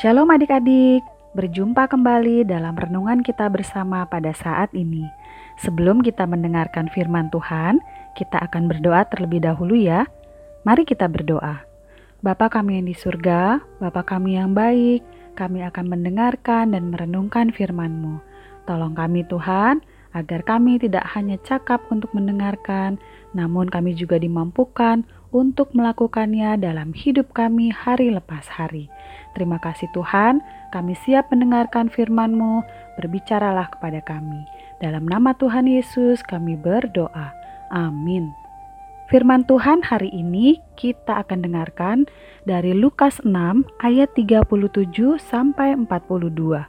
Shalom adik-adik, berjumpa kembali dalam renungan kita bersama pada saat ini. Sebelum kita mendengarkan firman Tuhan, kita akan berdoa terlebih dahulu ya. Mari kita berdoa. Bapa kami yang di surga, Bapa kami yang baik, kami akan mendengarkan dan merenungkan firman-Mu. Tolong kami Tuhan, agar kami tidak hanya cakap untuk mendengarkan, namun kami juga dimampukan untuk melakukannya dalam hidup kami hari lepas hari. Terima kasih Tuhan, kami siap mendengarkan firman-Mu, berbicaralah kepada kami. Dalam nama Tuhan Yesus kami berdoa. Amin. Firman Tuhan hari ini kita akan dengarkan dari Lukas 6 ayat 37 sampai 42.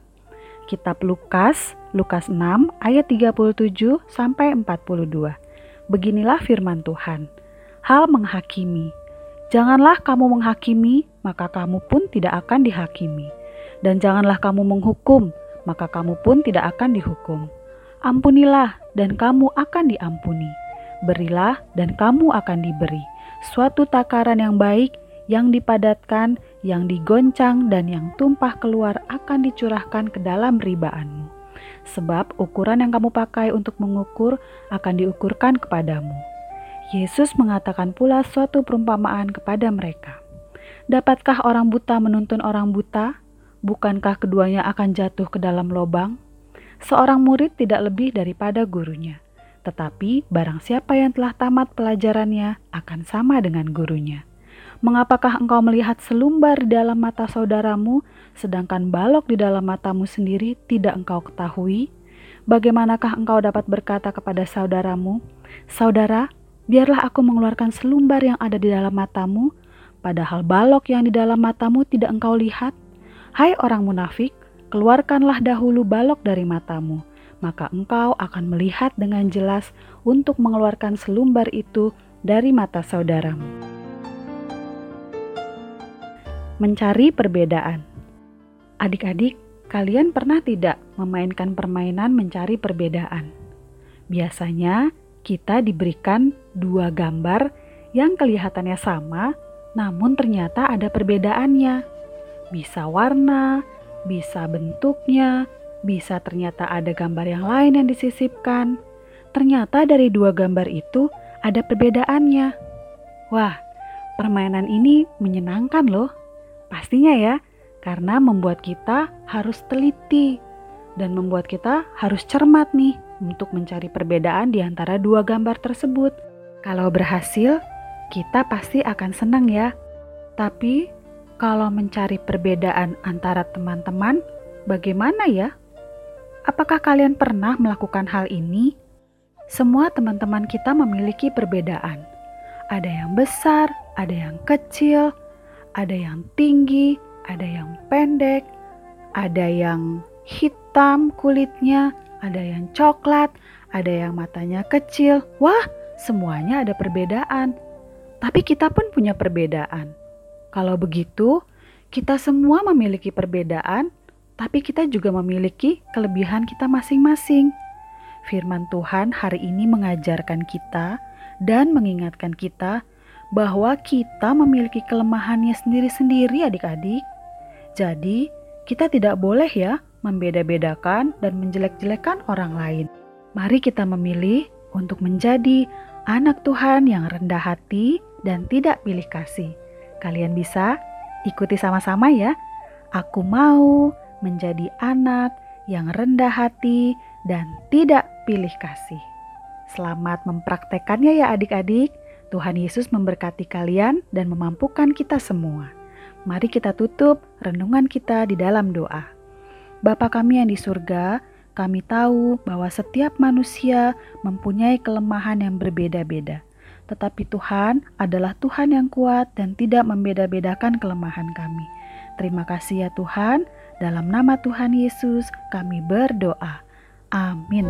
Kitab Lukas, Lukas 6 ayat 37 sampai 42. Beginilah firman Tuhan. Hal menghakimi. Janganlah kamu menghakimi, maka kamu pun tidak akan dihakimi. Dan janganlah kamu menghukum, maka kamu pun tidak akan dihukum. Ampunilah, dan kamu akan diampuni. Berilah, dan kamu akan diberi. Suatu takaran yang baik, yang dipadatkan, yang digoncang, dan yang tumpah keluar akan dicurahkan ke dalam ribaanmu. Sebab ukuran yang kamu pakai untuk mengukur akan diukurkan kepadamu. Yesus mengatakan pula suatu perumpamaan kepada mereka. Dapatkah orang buta menuntun orang buta? Bukankah keduanya akan jatuh ke dalam lubang? Seorang murid tidak lebih daripada gurunya, tetapi barang siapa yang telah tamat pelajarannya akan sama dengan gurunya. Mengapakah engkau melihat selumbar di dalam mata saudaramu, sedangkan balok di dalam matamu sendiri tidak engkau ketahui? Bagaimanakah engkau dapat berkata kepada saudaramu, "Saudara, biarlah aku mengeluarkan selumbar yang ada di dalam matamu, padahal balok yang di dalam matamu tidak engkau lihat. Hai orang munafik, keluarkanlah dahulu balok dari matamu, maka engkau akan melihat dengan jelas untuk mengeluarkan selumbar itu dari mata saudaramu. Mencari perbedaan. Adik-adik, kalian pernah tidak memainkan permainan mencari perbedaan? Biasanya, kita diberikan dua gambar yang kelihatannya sama, namun ternyata ada perbedaannya. Bisa warna, bisa bentuknya, bisa ternyata ada gambar yang lain yang disisipkan. Ternyata dari dua gambar itu ada perbedaannya. Wah, permainan ini menyenangkan loh. Pastinya ya, karena membuat kita harus teliti dan membuat kita harus cermat nih untuk mencari perbedaan di antara dua gambar tersebut. Kalau berhasil, kita pasti akan senang ya. Tapi kalau mencari perbedaan antara teman-teman, bagaimana ya? Apakah kalian pernah melakukan hal ini? Semua teman-teman kita memiliki perbedaan. Ada yang besar, ada yang kecil, ada yang tinggi, ada yang pendek, ada yang hitam kulitnya, ada yang coklat, ada yang matanya kecil. Wah, semuanya ada perbedaan. Tapi kita pun punya perbedaan. Kalau begitu, kita semua memiliki perbedaan, tapi kita juga memiliki kelebihan kita masing-masing. Firman Tuhan hari ini mengajarkan kita dan mengingatkan kita bahwa kita memiliki kelemahannya sendiri-sendiri adik-adik. Jadi, kita tidak boleh ya membeda-bedakan dan menjelek-jelekan orang lain. Mari kita memilih untuk menjadi anak Tuhan yang rendah hati dan tidak pilih kasih. Kalian bisa ikuti sama-sama ya. Aku mau menjadi anak yang rendah hati dan tidak pilih kasih. Selamat mempraktekannya ya adik-adik. Tuhan Yesus memberkati kalian dan memampukan kita semua. Mari kita tutup renungan kita di dalam doa. Bapa kami yang di surga, kami tahu bahwa setiap manusia mempunyai kelemahan yang berbeda-beda. Tetapi Tuhan adalah Tuhan yang kuat dan tidak membeda-bedakan kelemahan kami. Terima kasih ya Tuhan, dalam nama Tuhan Yesus kami berdoa. Amin.